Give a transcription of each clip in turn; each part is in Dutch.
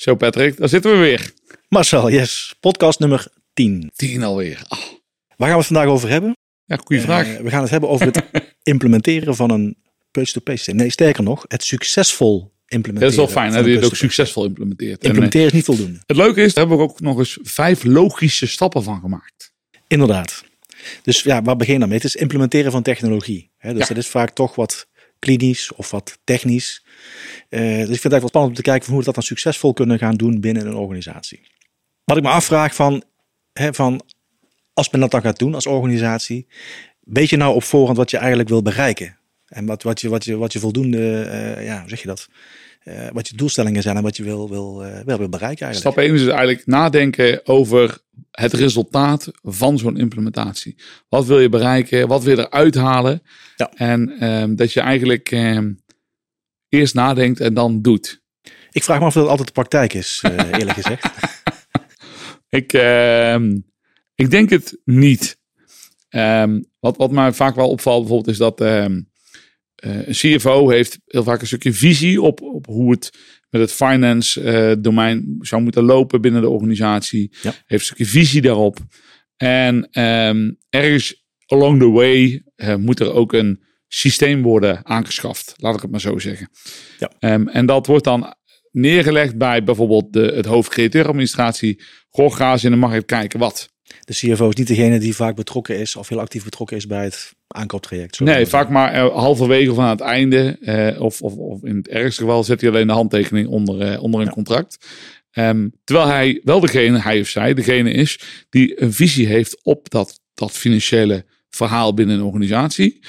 Zo Patrick, daar zitten we weer. Marcel, yes. Podcast nummer 10. Tien alweer. Ah, Waar gaan we het vandaag over hebben? ja, goede vraag. Eh, we gaan het hebben over het implementeren van een systeem. Nee, sterker nog, het succesvol implementeren. dat is wel fijn dat je het ook succesvol implementeert. En, eh, Implementeren is niet voldoende. het leuke is, daar hebben we ook nog eens vijf logische stappen van gemaakt. Inderdaad. Dus ja, waar begin je dan mee? Het is implementeren van technologie. Hè? Dus Ja. dat is vaak toch wat klinisch of wat technisch. Eh, dus ik vind het eigenlijk wel spannend om te kijken hoe we dat dan succesvol kunnen gaan doen binnen een organisatie. Wat ik me afvraag van, hè, van als men dat dan gaat doen als organisatie, weet je nou op voorhand wat je eigenlijk wil bereiken? En wat, wat, je, wat, je, wat je voldoende, eh, ja, hoe zeg je dat? Eh, wat je doelstellingen zijn en wat je wil, wil, eh, wel wil bereiken eigenlijk. Stap 1 is dus eigenlijk nadenken over het resultaat van zo'n implementatie. Wat wil je bereiken? Wat wil je eruit halen? Ja. En ehm, dat je eigenlijk ehm, eerst nadenkt en dan doet. Ik vraag me af of dat altijd de praktijk is, eh, eerlijk gezegd. Ik, ehm, ik denk het niet. Wat, wat mij vaak wel opvalt bijvoorbeeld is dat een CFO heeft heel vaak een stukje visie op, op hoe het met het finance eh, domein zou moeten lopen binnen de organisatie. Ja. Heeft een stukje visie daarop. En ehm, ergens along the way eh, moet er ook een systeem worden aangeschaft. Laat ik het maar zo zeggen. Ja. Ehm, en dat wordt dan neergelegd bij bijvoorbeeld de, het hoofd creatieve administratie. Goh, ga eens in de markt kijken wat. De CFO is niet degene die vaak betrokken is of heel actief betrokken is bij het aankooptraject. zo Nee, vaak maar eh, halverwege of aan het einde. eh, of, of, of in het ergste geval zet hij alleen de handtekening onder, eh, onder een Ja. contract. Ehm, terwijl hij wel degene, hij of zij, degene is die een visie heeft op dat, dat financiële verhaal binnen een organisatie.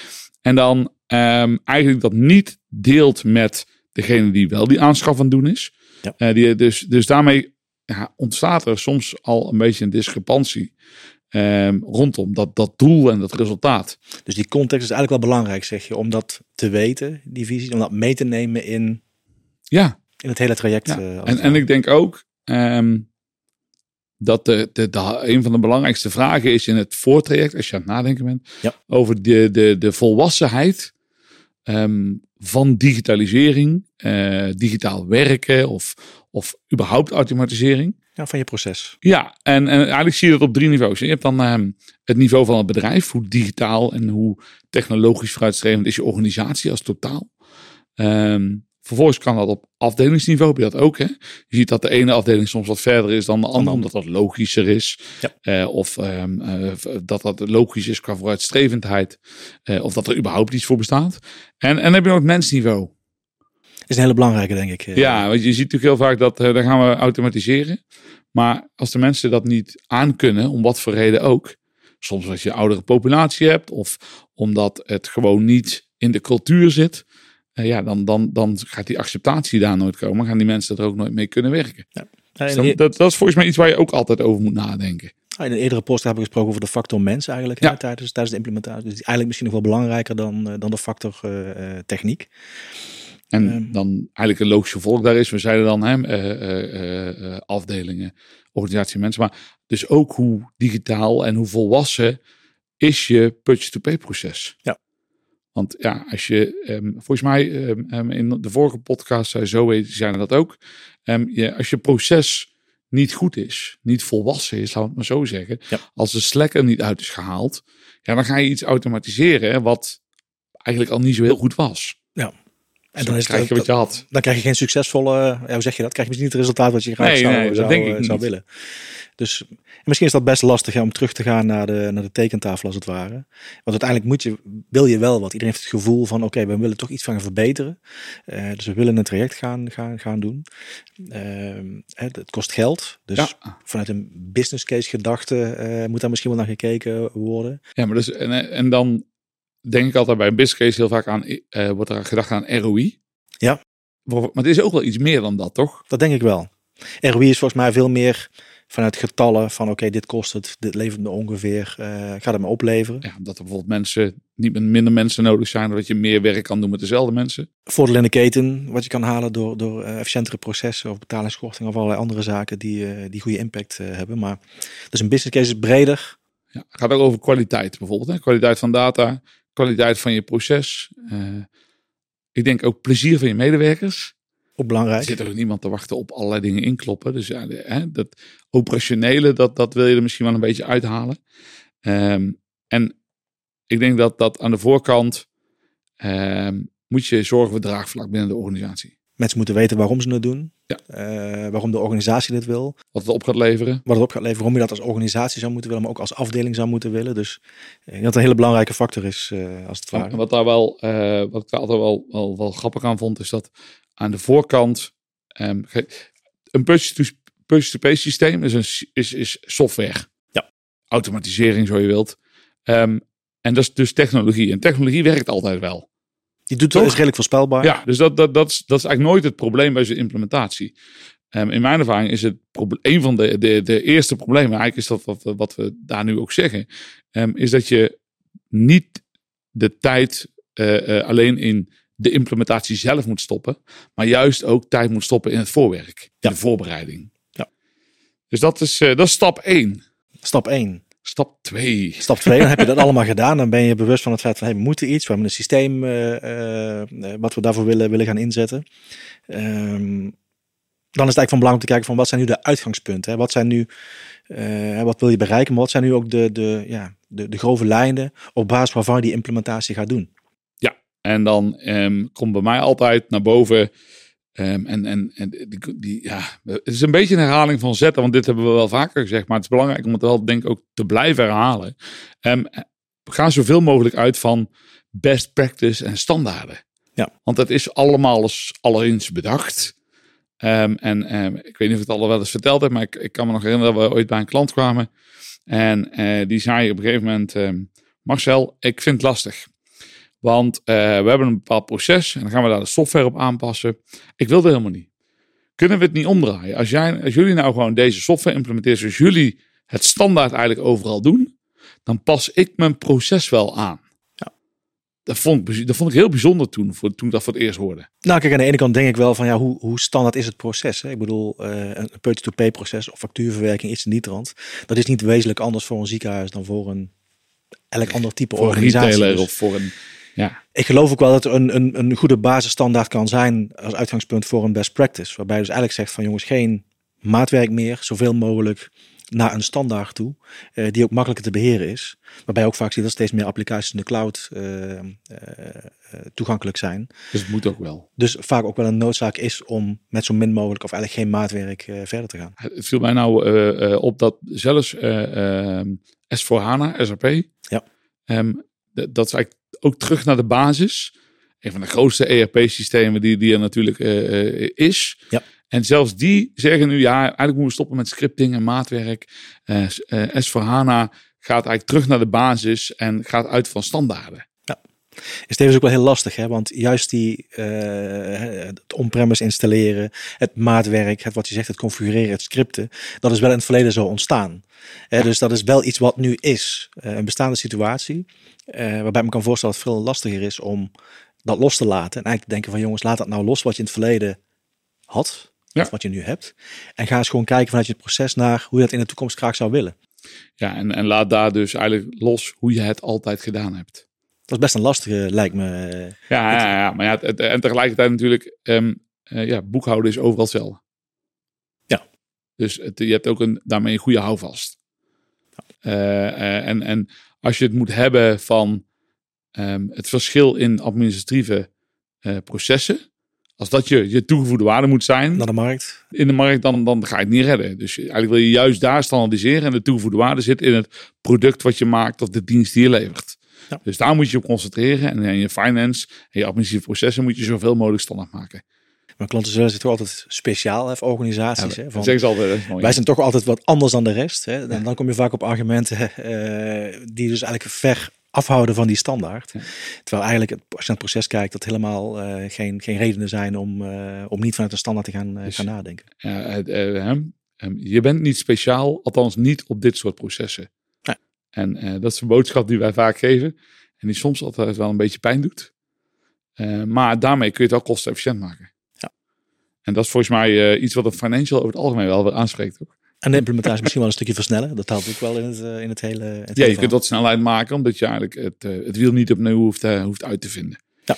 En dan ehm, eigenlijk dat niet deelt met degene die wel die aanschaf aan het doen is. Ja. Die, dus, dus daarmee ja, ontstaat er soms al een beetje een discrepantie ehm, rondom dat, dat doel en dat resultaat. Dus die context is eigenlijk wel belangrijk, zeg je, om dat te weten, die visie, om dat mee te nemen in, Ja, in het hele traject. Ja, eh, en, en ik denk ook ehm, dat de, de, de, een van de belangrijkste vragen is in het voortraject, als je aan het nadenken bent, Ja. over de, de, de volwassenheid ehm, van digitalisering, eh, digitaal werken of, of überhaupt automatisering. Ja, van je proces. Ja, en, en eigenlijk zie je dat op drie niveaus. Je hebt dan ehm, het niveau van het bedrijf, hoe digitaal en hoe technologisch vooruitstrevend is je organisatie als totaal. Ehm, vervolgens kan dat op afdelingsniveau, heb je dat ook. Hè? Je ziet dat de ene afdeling soms wat verder is dan de andere, omdat dat logischer is. Ja. Eh, of ehm, eh, dat dat logisch is qua vooruitstrevendheid. Eh, of dat er überhaupt iets voor bestaat. En, en dan heb je nog het mensniveau. Is een hele belangrijke, denk ik. eh. Ja, want je ziet natuurlijk heel vaak dat uh, dan gaan we automatiseren. Maar als de mensen dat niet aankunnen, om wat voor reden ook. Soms als je een oudere populatie hebt, of omdat het gewoon niet in de cultuur zit. Uh, ja, dan, dan, dan gaat die acceptatie daar nooit komen. Gaan die mensen er ook nooit mee kunnen werken. Ja. Dus dan, dat, dat is volgens mij iets waar je ook altijd over moet nadenken. In een eerdere post hebben we gesproken over de factor mens eigenlijk Ja. hè, tijdens, tijdens de implementatie. Dus eigenlijk misschien nog wel belangrijker dan, eh, dan de factor eh, eh, techniek. En Ehm. dan eigenlijk een logische volk daar is. We zeiden dan hè, eh, eh, eh, afdelingen, organisatie, mensen. Maar dus ook hoe digitaal en hoe volwassen is je purchase-to-pay proces. Ja. Want ja, als je, ehm, volgens mij ehm, in de vorige podcast zei Zoe, zeiden dat ook. Je, als je proces niet goed is, niet volwassen is, laat het maar zo zeggen. Ja. Als de slek er niet uit is gehaald, ja, dan ga je iets automatiseren wat eigenlijk al niet zo heel goed was. En dan krijg je wat je had. Dan krijg je geen succesvolle, ja, hoe zeg je dat? Krijg je misschien niet het resultaat wat je graag Nee, zou, nee, zou, denk ik eh, zou willen. Dus en misschien is dat best lastig hè, om terug te gaan naar de, naar de tekentafel als het ware. Want uiteindelijk moet je, wil je wel wat. Iedereen heeft het gevoel van oké, we willen toch iets van gaan verbeteren. Eh, dus we willen een traject gaan, gaan, gaan doen. Ehm, het, het kost geld. Dus Ja. vanuit een business case gedachte eh, moet daar misschien wel naar gekeken worden. Ja, maar dus, en, en dan denk ik altijd bij een business case heel vaak aan, eh, wordt er gedacht aan ROI. Ja. Maar het is ook wel iets meer dan dat, toch? Dat denk ik wel. ROI is volgens mij veel meer vanuit getallen van oké, dit kost het, dit levert me ongeveer, eh gaat het me opleveren. Ja, dat er bijvoorbeeld mensen, niet met minder mensen nodig zijn, dat je meer werk kan doen met dezelfde mensen. Voordeel in de keten, wat je kan halen door, door eh, efficiëntere processen of betalingskorting of allerlei andere zaken die, eh, die goede impact hebben. Maar dus een business case is breder. Ja, het gaat ook over kwaliteit bijvoorbeeld. Hè? Kwaliteit van data, kwaliteit van je proces. Eh, ik denk ook plezier van je medewerkers. Ook belangrijk. Er zit er ook niemand te wachten op allerlei dingen inkloppen. Dus ja, de- hè, dat operationele, dat, dat wil je er misschien wel een beetje uithalen. Ehm, en ik denk dat dat aan de voorkant ehm, moet je zorgen voor draagvlak binnen de organisatie. Mensen moeten weten waarom ze het doen. Ja. Eh, waarom de organisatie dit wil. Wat het op gaat leveren. Wat het op gaat leveren. Waarom je dat als organisatie zou moeten willen. Maar ook als afdeling zou moeten willen. Dus ik denk dat een hele belangrijke factor is. eh, als het ware. Wat daar wel, eh, wat ik daar altijd wel, wel, wel grappig aan vond, is dat aan de voorkant ehm, een purchase-to-pay systeem is, een, is, is software. Ja. Automatisering, zo je wilt. Ehm, en dat is dus technologie. En technologie werkt altijd wel. Die doet is redelijk voorspelbaar. Ja, dus dat, dat, dat, is, dat is eigenlijk nooit het probleem bij zijn implementatie. Ehm, in mijn ervaring is het een van de, de, de eerste problemen, eigenlijk is dat wat, we- wat we daar nu ook zeggen, ehm, is dat je niet de tijd eh, eh, alleen in de implementatie zelf moet stoppen, maar juist ook tijd moet stoppen in het voorwerk, Ja. in de voorbereiding. Ja. Dus dat is, eh, dat is stap 1. Stap 1. Stap 2. Stap 2, dan heb je dat allemaal gedaan. Dan ben je bewust van het feit van hey, we moeten iets. We hebben een systeem eh, eh, eh, wat we daarvoor willen, willen gaan inzetten. Ehm, dan is het eigenlijk van belang om te kijken van wat zijn nu de uitgangspunten. Hè? Wat zijn nu, wat wil je bereiken, maar wat zijn nu ook de, de, ja, de, de grove lijnen op basis waarvan je die implementatie gaat doen. En dan ehm, komt bij mij altijd naar boven. Ehm, en en, en die, die, ja, het is een beetje een herhaling van zetten, want dit hebben we wel vaker gezegd. Maar het is belangrijk om het wel, denk ik, ook te blijven herhalen. Ehm, ga zoveel mogelijk uit van best practice en standaarden. Ja. Want het is allemaal eens, eens bedacht. Ehm, en ik weet niet of ik het al wel eens verteld heb, maar ik, ik kan me nog herinneren dat we ooit bij een klant kwamen. En eh, die zei op een gegeven moment: Marcel, ik vind het lastig. Want eh, we hebben een bepaald proces en dan gaan we daar de software op aanpassen. Ik wil dat helemaal niet. Kunnen we het niet omdraaien? Als, jij, als jullie nou gewoon deze software implementeren zoals jullie het standaard eigenlijk overal doen, dan pas ik mijn proces wel aan. Ja. Dat, vond ik, dat vond ik heel bijzonder toen, voor, toen ik dat voor het eerst hoorde. Nou, kijk, aan de ene kant denk ik wel van ja, hoe, hoe standaard is het proces? Hè? Ik bedoel, eh, een purchase-to-pay proces of factuurverwerking, iets in die trant. Dat is niet wezenlijk anders voor een ziekenhuis dan voor een elk ander type Voor een organisatie. retailer Dus of voor een. Ja, Ik geloof ook wel dat er een, een, een goede basisstandaard kan zijn als uitgangspunt voor een best practice. Waarbij je dus eigenlijk zegt van jongens, geen maatwerk meer, zoveel mogelijk naar een standaard toe, eh, die ook makkelijker te beheren is. Waarbij je ook vaak ziet dat steeds meer applicaties in de cloud eh, eh, toegankelijk zijn. dus het moet ook wel. Dus vaak ook wel een noodzaak is om met zo min mogelijk of eigenlijk geen maatwerk verder te gaan. Het viel mij nou op dat zelfs eh, eh, S4HANA, SAP, Ja. ehm, dat is eigenlijk ook terug naar de basis. Een van de grootste ERP-systemen die, die er natuurlijk eh, eh, is. Ja. En zelfs die zeggen nu, ja, eigenlijk moeten we stoppen met scripting en maatwerk. S- eh, S4HANA gaat eigenlijk terug naar de basis en gaat uit van standaarden. Is tevens ook wel heel lastig, hè? want juist die eh, het on-premise installeren, het maatwerk, het wat je zegt, het configureren, het scripten, dat is wel in het verleden zo ontstaan. Hè, Dus dat is wel iets wat nu is, eh, een bestaande situatie, eh, waarbij ik me kan voorstellen dat het veel lastiger is om dat los te laten en eigenlijk te denken van jongens, laat dat nou los wat je in het verleden had, Ja. of wat je nu hebt, en ga eens gewoon kijken vanuit je proces naar hoe je dat in de toekomst graag zou willen. Ja, en, en laat daar dus eigenlijk los hoe je het altijd gedaan hebt. Dat is best een lastige, lijkt me. Ja, ja, ja maar ja, het- en tegelijkertijd natuurlijk, ehm, eh, ja, boekhouden is overal hetzelfde. Ja. Dus het, je hebt ook een, daarmee een goede houvast. Eh, en, en als je het moet hebben van ehm, het verschil in administratieve processen, als dat je, je toegevoegde waarde moet zijn Naar de markt. in de markt, dan, dan ga je het niet redden. Dus eigenlijk wil je juist daar standaardiseren en de toegevoegde waarde zit in het product wat je maakt of de dienst die je levert. Ja. Dus daar moet je op concentreren en in je finance en je administratieve processen moet je zoveel mogelijk standaard maken. Maar klanten zullen zich toch altijd speciaal hebben, organisaties. hè, van, ze altijd. mooi. wij zijn toch altijd wat anders dan de rest. Hè? Dan, dan kom je vaak op argumenten eh, die dus eigenlijk ver afhouden van die standaard. Terwijl eigenlijk, als je naar het proces kijkt, dat helemaal eh, geen, geen redenen zijn om, eh, om niet vanuit een standaard te gaan, Dus- gaan nadenken. Eh, hè, ehm, je bent niet speciaal, althans niet op dit soort processen. En eh, dat is een boodschap die wij vaak geven en die soms altijd wel een beetje pijn doet. Eh, maar daarmee kun je het wel kostenefficiënt maken. Ja. En dat is volgens mij eh, iets wat een financial over het algemeen wel weer aanspreekt. Ook. En de implementatie misschien wel een stukje versnellen. Dat helpt ook wel in het, in het hele. Het Ja, hele je kunt wat snelheid maken, omdat je eigenlijk het, het wiel niet opnieuw hoeft, hoeft uit te vinden. Ja.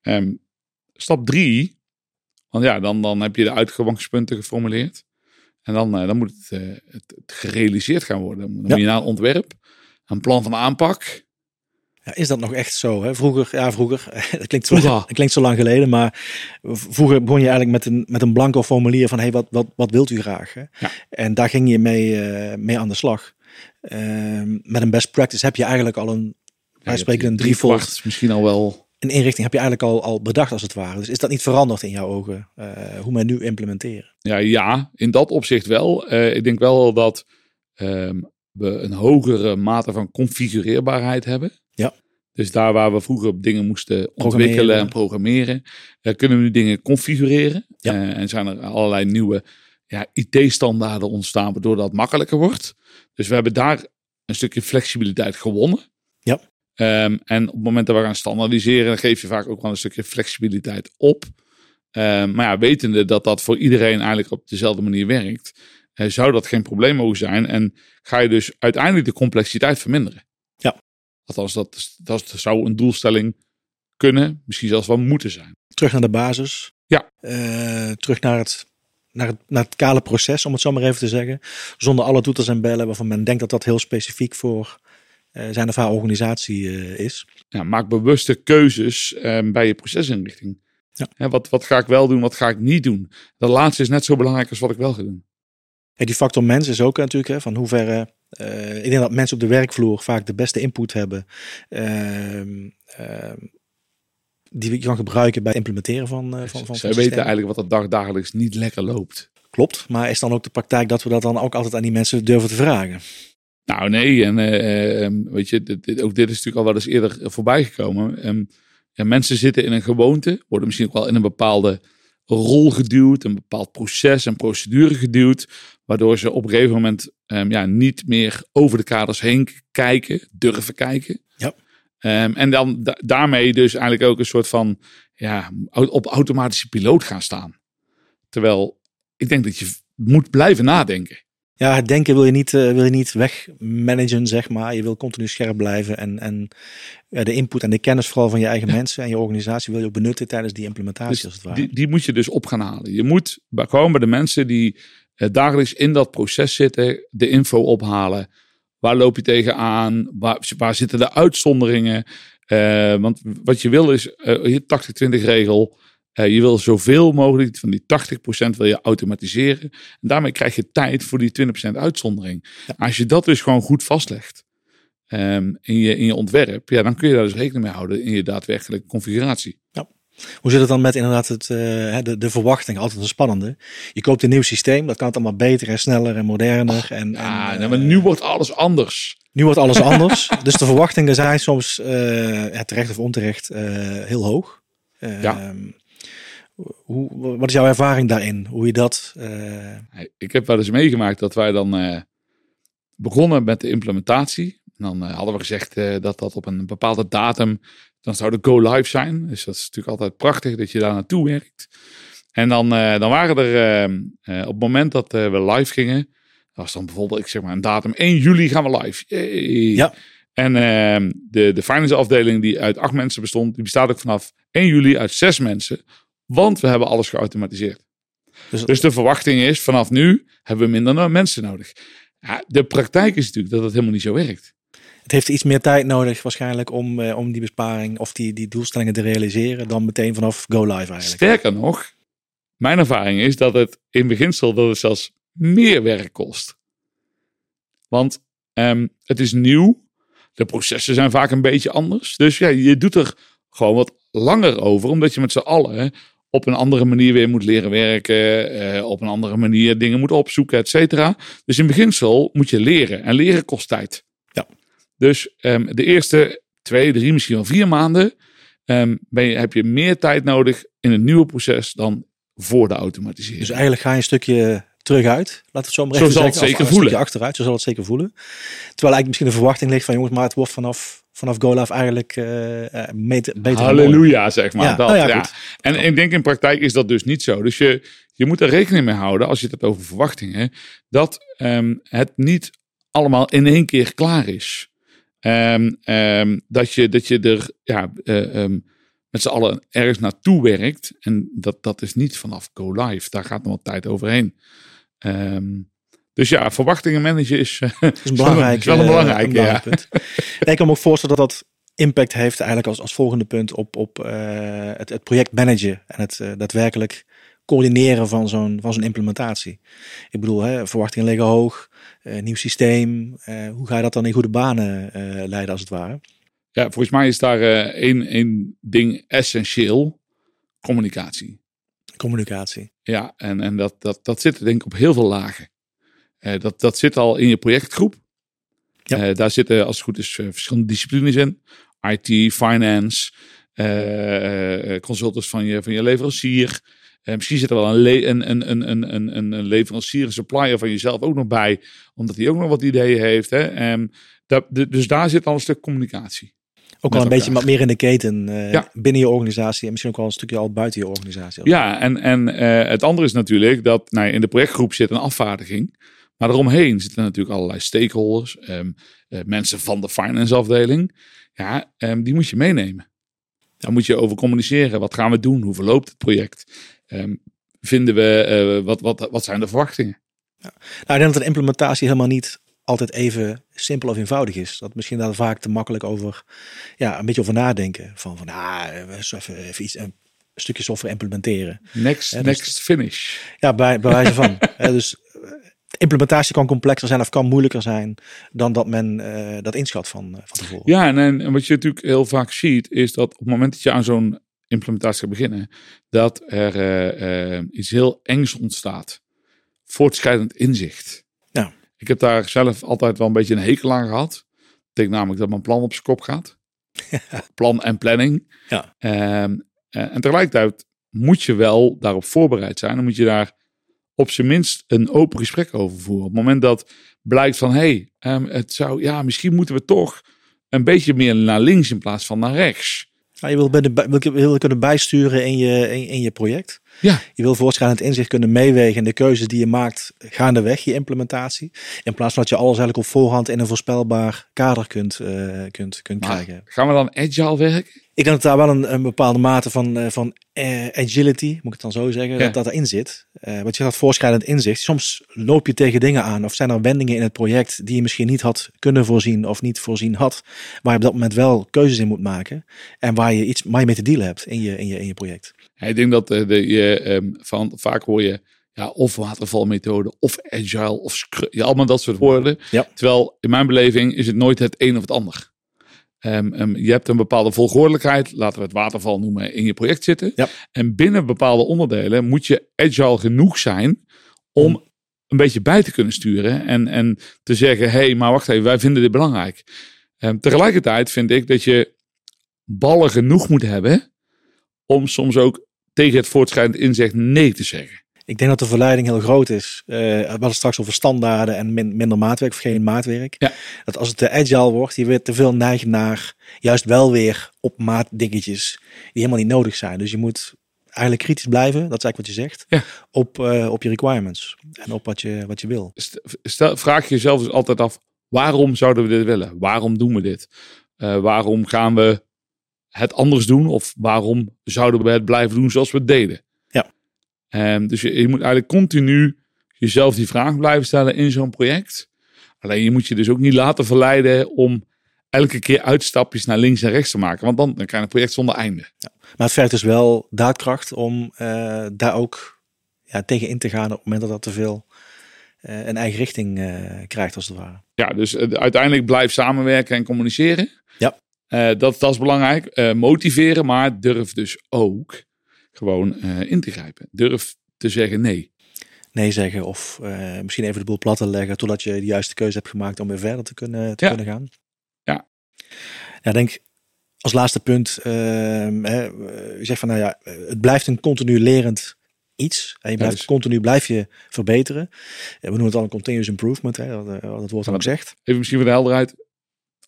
Ehm, stap drie, Want ja, dan, dan heb je de uitgangspunten geformuleerd. En dan, dan moet het, het, het, gerealiseerd gaan worden. Dan moet je naar een ontwerp, een plan van aanpak. Ja, is dat nog echt zo? Hè? Vroeger, ja, vroeger, dat klinkt, zo, dat klinkt zo lang geleden, maar vroeger begon je eigenlijk met een, met een blanco formulier van, hey, wat, wat, wat wilt u graag? Hè? Ja. En daar ging je mee, uh, mee aan de slag. Uh, met een best practice heb je eigenlijk al een, wij spreken een drievold. Misschien al wel. Een inrichting heb je eigenlijk al, al bedacht als het ware. Dus is dat niet veranderd in jouw ogen, uh, hoe men nu implementeren? Ja, ja, in dat opzicht wel. Uh, ik denk wel dat um, we een hogere mate van configureerbaarheid hebben. Ja. Dus daar waar we vroeger dingen moesten ontwikkelen en programmeren, uh, kunnen we nu dingen configureren. Ja. Uh, en zijn er allerlei nieuwe ja, IT-standaarden ontstaan, waardoor dat makkelijker wordt. Dus we hebben daar een stukje flexibiliteit gewonnen. Ja. Um, en op het moment dat we gaan standaardiseren, dan geef je vaak ook wel een stukje flexibiliteit op. Um, maar ja, wetende dat dat voor iedereen eigenlijk op dezelfde manier werkt, zou dat geen probleem mogen zijn. En ga je dus uiteindelijk de complexiteit verminderen. Ja. Althans, dat, dat zou een doelstelling kunnen, misschien zelfs wel moeten zijn. Terug naar de basis. Ja. Uh, terug naar het, naar, het, naar het kale proces, om het zo maar even te zeggen. Zonder alle toeters en bellen waarvan men denkt dat dat heel specifiek voor uh, zijn of haar organisatie uh, is. Ja, maak bewuste keuzes bij je procesinrichting. Ja. wat, wat ga ik wel doen, wat ga ik niet doen? Dat laatste is net zo belangrijk als wat ik wel ga doen. Hey, die factor mens is ook natuurlijk hè, van hoeverre. Uh, ik denk dat mensen op de werkvloer vaak de beste input hebben. Uh, uh, die je kan gebruiken bij het implementeren van. Uh, van, van Zij weten eigenlijk wat er dag dagelijks niet lekker loopt. Klopt, maar is dan ook de praktijk dat we dat dan ook altijd aan die mensen durven te vragen? Nou nee, en ehm, weet je, dit, ook dit is natuurlijk al wel eens eerder voorbij gekomen. Um, ja, mensen zitten in een gewoonte, worden misschien ook wel in een bepaalde rol geduwd, een bepaald proces en procedure geduwd, waardoor ze op een gegeven moment um, ja, niet meer over de kaders heen kijken, durven kijken. Ja. Um, en dan da daarmee dus eigenlijk ook een soort van ja, op automatische piloot gaan staan. Terwijl ik denk dat je moet blijven nadenken. Ja, het denken wil je niet, uh, wil je niet wegmanagen, zeg maar. Je wil continu scherp blijven. En, en de input en de kennis vooral van je eigen mensen en je organisatie wil je ook benutten tijdens die implementatie, dus als het ware. Die, die moet je dus op gaan halen. Je moet bij, gewoon bij de mensen die uh, dagelijks in dat proces zitten, de info ophalen. Waar loop je tegenaan? Waar, waar zitten de uitzonderingen? want wat je wil is, je 80-20 regel. Uh, je wil zoveel mogelijk van die 80% wil je automatiseren. En daarmee krijg je tijd voor die 20% uitzondering. Als je dat dus gewoon goed vastlegt um, in, je, in je ontwerp, ja, dan kun je daar dus rekening mee houden in je daadwerkelijke configuratie. Ja. Hoe zit het dan met inderdaad het, uh, de, de verwachting? Altijd een spannende. Je koopt een nieuw systeem, dat kan het allemaal beter en sneller en moderner. En, ja, en, uh, maar nu wordt alles anders. Nu wordt alles anders. dus de verwachtingen zijn soms uh, terecht of onterecht heel hoog. ja. Ehm, hoe, wat is jouw ervaring daarin? Hoe je dat. Uh... Ik heb wel eens meegemaakt dat wij dan uh, begonnen met de implementatie. En dan uh, hadden we gezegd dat dat op een bepaalde datum. dan zou de go live zijn. Dus dat is natuurlijk altijd prachtig dat je daar naartoe werkt. En dan, dan waren er op het moment dat we live gingen. was dan bijvoorbeeld, ik zeg maar, een datum 1 juli gaan we live. Yay. Ja. En de, de finance afdeling die uit acht mensen bestond, die bestaat ook vanaf 1 juli uit zes mensen. Want we hebben alles geautomatiseerd. Dus, dus de verwachting is, vanaf nu hebben we minder mensen nodig. Ja, de praktijk is natuurlijk dat het helemaal niet zo werkt. Het heeft iets meer tijd nodig waarschijnlijk om, eh, om die besparing of die, die doelstellingen te realiseren dan meteen vanaf go live eigenlijk. Sterker nog, mijn ervaring is dat het in beginsel dat het zelfs meer werk kost. Want um, het is nieuw. De processen zijn vaak een beetje anders. Dus ja, je doet er gewoon wat langer over, omdat je met z'n allen op een andere manier weer moet leren werken, eh, op een andere manier dingen moet opzoeken, et cetera. Dus in beginsel moet je leren en leren kost tijd. Ja. Dus um, de eerste twee, drie, misschien wel vier maanden um, ben je, heb je meer tijd nodig in het nieuwe proces dan voor de automatisering. Dus eigenlijk ga je een stukje terug uit, laat het zo maar even zo zal het zeker voelen. achteruit, zo zal het zeker voelen. Terwijl eigenlijk misschien de verwachting ligt van jongens, maar het wordt vanaf vanaf go live eigenlijk uh, beter. Halleluja, zeg maar. Ja. Dat, oh ja, ja. En ik denk in praktijk is dat dus niet zo. Dus je, je moet er rekening mee houden, als je het hebt over verwachtingen, dat um, het niet allemaal in één keer klaar is. Um, um, dat, je, dat je er ja, uh, met z'n allen ergens naartoe werkt. En dat, dat is niet vanaf go live. Daar gaat nog wat tijd overheen. Ehm, dus ja, verwachtingen managen is, uh, is, belangrijk, is wel een belangrijk, uh, ja. punt. ik kan me ook voorstellen dat dat impact heeft eigenlijk als, als volgende punt op, op uh, het, het project managen en het uh, daadwerkelijk coördineren van zo'n van zo'n implementatie. Ik bedoel, hè, verwachtingen liggen hoog, nieuw systeem. hoe ga je dat dan in goede banen leiden als het ware? Ja, volgens mij is daar één, één ding essentieel. Communicatie. Communicatie. Ja, en, en dat, dat, dat zit denk ik op heel veel lagen. Dat, dat zit al in je projectgroep. Ja. Uh, daar zitten, als het goed is, uh, verschillende disciplines in. IT, finance, uh, consultants van je, van je leverancier. misschien zit er wel een, een, een, een, een, een leverancier, een supplier van jezelf ook nog bij. Omdat hij ook nog wat ideeën heeft. Hè? Um, dat, dus daar zit al een stuk communicatie. Ook wel een elkaar. beetje meer in de keten ja. binnen je organisatie en misschien ook wel een stukje al buiten je organisatie. Ja, en, en het andere is natuurlijk dat nou, in de projectgroep zit een afvaardiging. Maar eromheen zitten natuurlijk allerlei stakeholders, um, uh, mensen van de finance afdeling. Ja, um, die moet je meenemen. Daar moet je over communiceren. Wat gaan we doen? Hoe verloopt het project? Um, vinden we, uh, wat, wat, wat zijn de verwachtingen? Ja. Nou, ik denk dat een implementatie helemaal niet altijd even simpel of eenvoudig is. Dat misschien daar vaak te makkelijk over, ja, een beetje over nadenken. Van, van ah, even, even iets, een stukje software implementeren. Next, dus, next finish. Ja, bij, bij wijze van. dus implementatie kan complexer zijn of kan moeilijker zijn dan dat men uh, dat inschat van, uh, van tevoren. Ja, en, en wat je natuurlijk heel vaak ziet, is dat op het moment dat je aan zo'n implementatie gaat beginnen, dat er uh, iets heel engs ontstaat. Voortschrijdend inzicht. Ja. Ik heb daar zelf altijd wel een beetje een hekel aan gehad. Dat betekent namelijk dat mijn plan op zijn kop gaat. plan en planning. Ja. Ehm, en tegelijkertijd moet je wel daarop voorbereid zijn. Dan moet je daar op zijn minst een open gesprek over voeren. Op het moment dat blijkt van hé, hey, um, het zou, ja, misschien moeten we toch een beetje meer naar links in plaats van naar rechts. Ja, je wil, bij de, wil, wil kunnen bijsturen in je, in, in je project. Ja. Je wil voortschrijdend inzicht kunnen meewegen in de keuzes die je maakt gaandeweg je implementatie. In plaats van dat je alles eigenlijk op voorhand in een voorspelbaar kader kunt, uh, kunt, kunt krijgen. Gaan we dan agile werken? Ik denk dat daar wel een, een bepaalde mate van, uh, van uh, agility, moet ik het dan zo zeggen, ja. dat dat erin zit. Uh, want je gaat voorschrijdend inzicht. Soms loop je tegen dingen aan of zijn er wendingen in het project die je misschien niet had kunnen voorzien of niet voorzien had. Waar je op dat moment wel keuzes in moet maken en waar je iets waar je mee te dealen hebt in je, in je, in je project. Ja, ik denk dat de, je, um, van, vaak hoor je ja, of watervalmethode, of agile, of ja, allemaal dat soort woorden. Ja. Terwijl in mijn beleving is het nooit het een of het ander. Um, um, je hebt een bepaalde volgordelijkheid, laten we het waterval noemen, in je project zitten. Ja. En binnen bepaalde onderdelen moet je agile genoeg zijn om een beetje bij te kunnen sturen. En, en te zeggen, hé, hey, maar wacht even, wij vinden dit belangrijk. Um, tegelijkertijd vind ik dat je ballen genoeg moet hebben om soms ook tegen het voortschrijdend inzicht nee te zeggen. Ik denk dat de verleiding heel groot is. Uh, we hadden straks over standaarden en min, minder maatwerk of geen maatwerk. Ja. Dat als het te agile wordt, je weer te veel neigt naar juist wel weer op maat dingetjes die helemaal niet nodig zijn. Dus je moet eigenlijk kritisch blijven, dat is eigenlijk wat je zegt, ja. op, uh, op je requirements en op wat je, wat je wil. Stel, vraag je jezelf dus altijd af, waarom zouden we dit willen? Waarom doen we dit? Uh, waarom gaan we het anders doen? Of waarom zouden we het blijven doen zoals we het deden? Um, dus je, je, moet eigenlijk continu jezelf die vraag blijven stellen in zo'n project. Alleen je moet je dus ook niet laten verleiden om elke keer uitstapjes naar links en rechts te maken. Want dan, dan krijg je een project zonder einde. Ja, maar het vergt dus wel daadkracht om uh, daar ook ja, tegen in te gaan op het moment dat dat te veel uh, een eigen richting uh, krijgt als het ware. Ja, dus uiteindelijk blijf samenwerken en communiceren. Ja. dat, dat is belangrijk. motiveren, maar durf dus ook gewoon uh, in te grijpen. Durf te zeggen nee. Nee zeggen of uh, misschien even de boel plat te leggen totdat je de juiste keuze hebt gemaakt om weer verder te kunnen, te ja. kunnen gaan. Ja. Ja, denk als laatste punt. Uh, hè, je zegt van nou ja, het blijft een continu lerend iets. En je blijft ja, dus... continu blijf je verbeteren. We noemen het al een continuous improvement. Hè, dat, dat wordt dan ook gezegd. Even misschien voor de helderheid.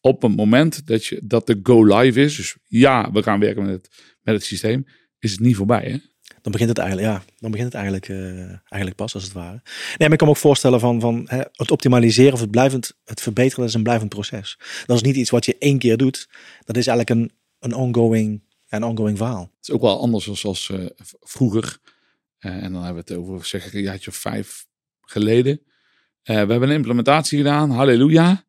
Op het moment dat, je, dat de go live is, dus ja, we gaan werken met het, met het systeem, is het niet voorbij. Hè? Dan begint het eigenlijk, ja, dan begint het eigenlijk, uh, eigenlijk pas als het ware. Nee, maar ik kan me ook voorstellen van, van hè, het optimaliseren of het blijvend, het verbeteren, dat is een blijvend proces. Dat is niet iets wat je één keer doet. Dat is eigenlijk een, een ongoing een ongoing verhaal. Het is ook wel anders dan zoals eh, vroeger. Eh, en dan hebben we het over, zeg ik, een jaartje of vijf geleden. Eh, we hebben een implementatie gedaan, halleluja.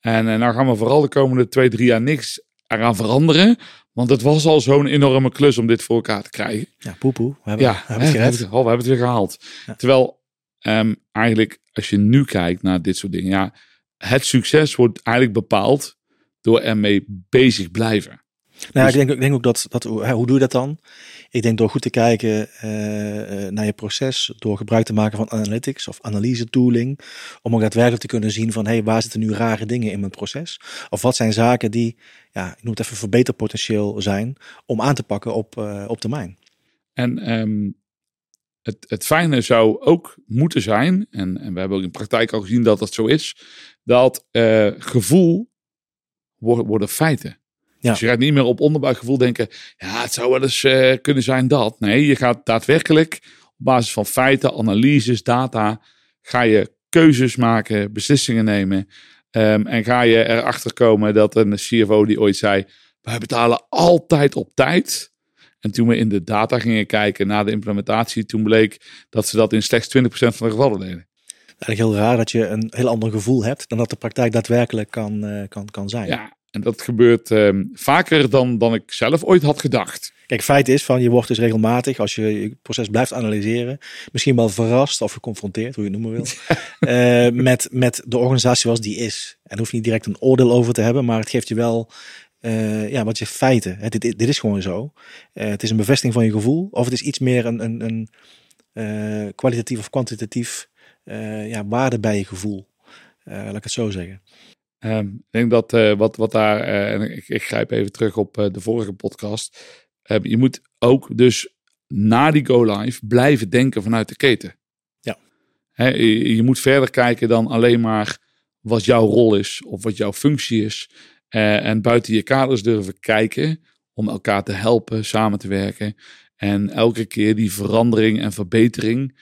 En uh, nou gaan we vooral de komende twee, drie jaar niks eraan veranderen. Want het was al zo'n enorme klus om dit voor elkaar te krijgen. Ja, poepoe. We hebben, Ja, we hebben het gered. oh, we hebben het weer gehaald. Ja. Terwijl ehm, eigenlijk, als je nu kijkt naar dit soort dingen, ja, het succes wordt eigenlijk bepaald door ermee bezig blijven. Nou, Dus- ik, denk, ik denk ook dat, dat hoe doe je dat dan? Ik denk door goed te kijken eh, eh, naar je proces, door gebruik te maken van analytics of analyse tooling, om ook daadwerkelijk te kunnen zien van, hé, hey, waar zitten nu rare dingen in mijn proces? Of wat zijn zaken die, ja, ik noem het even verbeterpotentieel zijn, om aan te pakken op, eh, op termijn. En ehm, het, het fijne zou ook moeten zijn, en, en we hebben ook in praktijk al gezien dat dat zo is, dat gevoel wordt, worden feiten. Ja. Dus je gaat niet meer op onderbuikgevoel denken, ja, het zou wel eens eh, kunnen zijn dat. Nee, je gaat daadwerkelijk op basis van feiten, analyses, data, ga je keuzes maken, beslissingen nemen. ehm, en ga je erachter komen dat een CFO die ooit zei, wij betalen altijd op tijd. En toen we in de data gingen kijken na de implementatie, toen bleek dat ze dat in slechts 20% van de gevallen deden. Eigenlijk heel raar dat je een heel ander gevoel hebt dan dat de praktijk daadwerkelijk kan, eh, kan, kan zijn. Ja, en dat gebeurt ehm, vaker dan, dan ik zelf ooit had gedacht. Kijk, feit is van je wordt dus regelmatig, als je je proces blijft analyseren, misschien wel verrast of geconfronteerd, hoe je het noemen wil, eh, met, met de organisatie zoals die is. En hoef je niet direct een oordeel over te hebben, maar het geeft je wel eh, ja, wat je feiten. Dit, dit is gewoon zo. Eh, het is een bevestiging van je gevoel, of het is iets meer een, een, een kwalitatief of kwantitatief ja, waarde bij je gevoel. Laat ik het zo zeggen. Ehm, ik denk dat eh, wat, wat daar, eh, en ik, ik grijp even terug op eh, de vorige podcast. Eh, je moet ook dus na die go live blijven denken vanuit de keten. Ja. Je, je moet verder kijken dan alleen maar wat jouw rol is of wat jouw functie is. En buiten je kaders durven kijken om elkaar te helpen, samen te werken. En elke keer die verandering en verbetering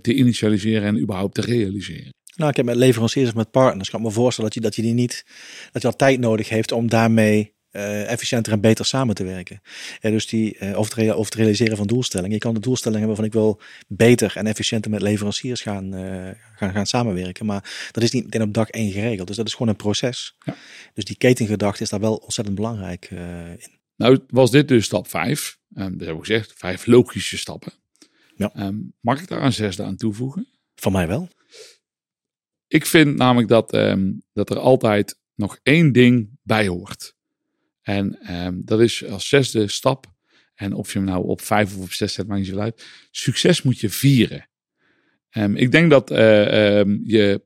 te initialiseren en überhaupt te realiseren. Nou, ik heb met leveranciers of met partners. kan ik me voorstellen dat je, dat je die niet, dat je al tijd nodig heeft om daarmee eh, efficiënter en beter samen te werken. Ja, dus die, eh, of, het rea- of het realiseren van doelstellingen. Je kan de doelstelling hebben van ik wil beter en efficiënter met leveranciers gaan, eh, gaan, gaan samenwerken. Maar dat is niet meteen op dag één geregeld. Dus dat is gewoon een proces. Ja. Dus die ketengedachte is daar wel ontzettend belangrijk in. Nou was dit dus stap 5. Um, dat heb ik gezegd, vijf logische stappen. Ja. Ehm, mag ik daar een zesde aan toevoegen? Van mij wel. Ik vind namelijk dat, ehm, dat er altijd nog één ding bij hoort. En ehm, dat is als zesde stap. En of je hem nou op vijf of op zes zet, maakt niet zoveel uit. Succes moet je vieren. Ehm, ik denk dat eh, je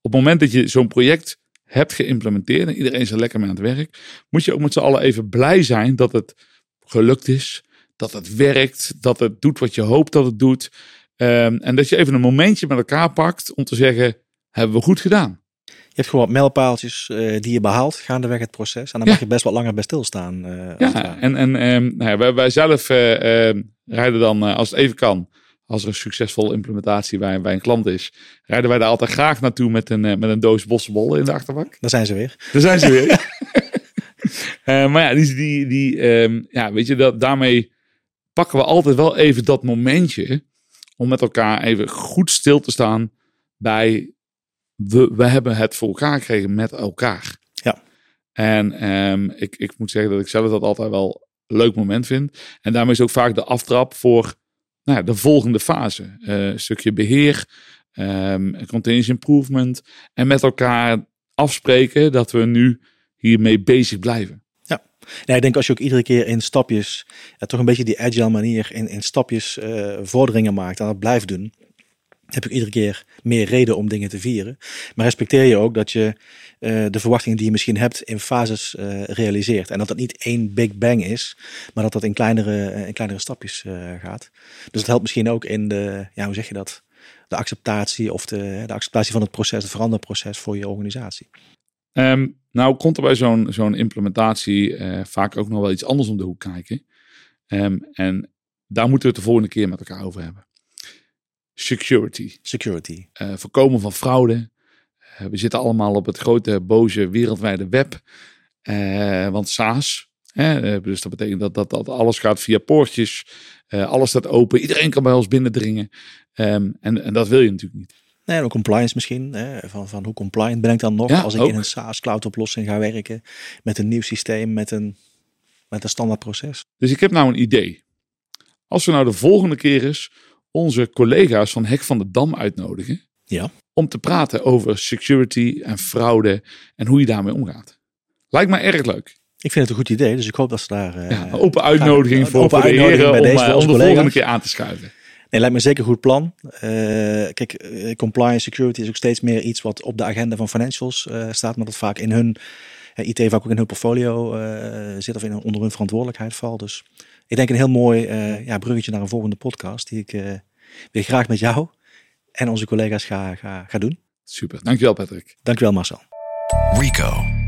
op het moment dat je zo'n project hebt geïmplementeerd en iedereen is er lekker mee aan het werk, moet je ook met z'n allen even blij zijn dat het gelukt is, dat het werkt, dat het doet wat je hoopt dat het doet. En dat je even een momentje met elkaar pakt om te zeggen, hebben we goed gedaan. Je hebt gewoon wat mijlpaaltjes eh, die je behaalt gaandeweg het proces. En dan Ja. mag je best wat langer bij stilstaan. eh, Ja, en, en ehm, nou ja, wij, wij zelf eh, ehm, rijden dan, als het even kan, als er een succesvolle implementatie bij, bij een klant is, rijden wij daar altijd graag naartoe met een, met een doos bossenbollen in de achterbak. Daar zijn ze weer. Daar zijn ze weer. Maar ja, die, die, die, ehm, ja, weet je, dat, daarmee pakken we altijd wel even dat momentje om met elkaar even goed stil te staan bij we, we hebben het voor elkaar gekregen met elkaar. Ja. En ehm, ik, ik moet zeggen dat ik zelf dat altijd wel een leuk moment vind. En daarmee is ook vaak de aftrap voor nou ja, de volgende fase. Eh, een stukje beheer, ehm continuous improvement. En met elkaar afspreken dat we nu hiermee bezig blijven. Ja, ik denk als je ook iedere keer in stapjes, ja, toch een beetje die agile manier, in, in stapjes eh, vorderingen maakt en dat blijft doen, heb ook iedere keer meer reden om dingen te vieren. Maar respecteer je ook dat je eh, de verwachtingen die je misschien hebt in fases eh, realiseert. En dat dat niet één big bang is, maar dat dat in kleinere, eh, in kleinere stapjes gaat. Dus dat helpt misschien ook in de, ja, hoe zeg je dat? De acceptatie of de, de acceptatie van het proces, het veranderproces voor je organisatie. Ehm, nou komt er bij zo'n zo'n implementatie vaak ook nog wel iets anders om de hoek kijken. Ehm, en daar moeten we het de volgende keer met elkaar over hebben. Security. Security. eh, voorkomen van fraude. Eh, we zitten allemaal op het grote, boze, wereldwijde web. Eh, want SaaS, Hè? Dus dat betekent dat, dat, dat alles gaat via poortjes. alles staat open. Iedereen kan bij ons binnendringen. Um, en, en dat wil je natuurlijk niet. Nee, ook compliance misschien. Hè? Van, van hoe compliant ben ik dan nog als ik in een SaaS cloud oplossing ga werken. Met een nieuw systeem, met een, met een standaard proces. Dus ik heb nou een idee. Als we nou de volgende keer eens onze collega's van Hek van de Dam uitnodigen. Ja. Om te praten over security en fraude en hoe je daarmee omgaat. Lijkt me erg leuk. Ik vind het een goed idee, dus ik hoop dat ze daar... Uh, ja, open uitnodiging voor, open voor de heren om, deze, uh, om de volgende keer aan te schuiven. Nee, lijkt me zeker een goed plan. Uh, kijk, compliance security is ook steeds meer iets wat op de agenda van financials staat, maar dat vaak in hun IT vaak ook in hun portfolio zit of in, onder hun verantwoordelijkheid valt. Dus ik denk een heel mooi ja, bruggetje naar een volgende podcast die ik weer graag met jou en onze collega's ga, ga, ga doen. Super, dankjewel Patrick. Dankjewel Marcel. Rico.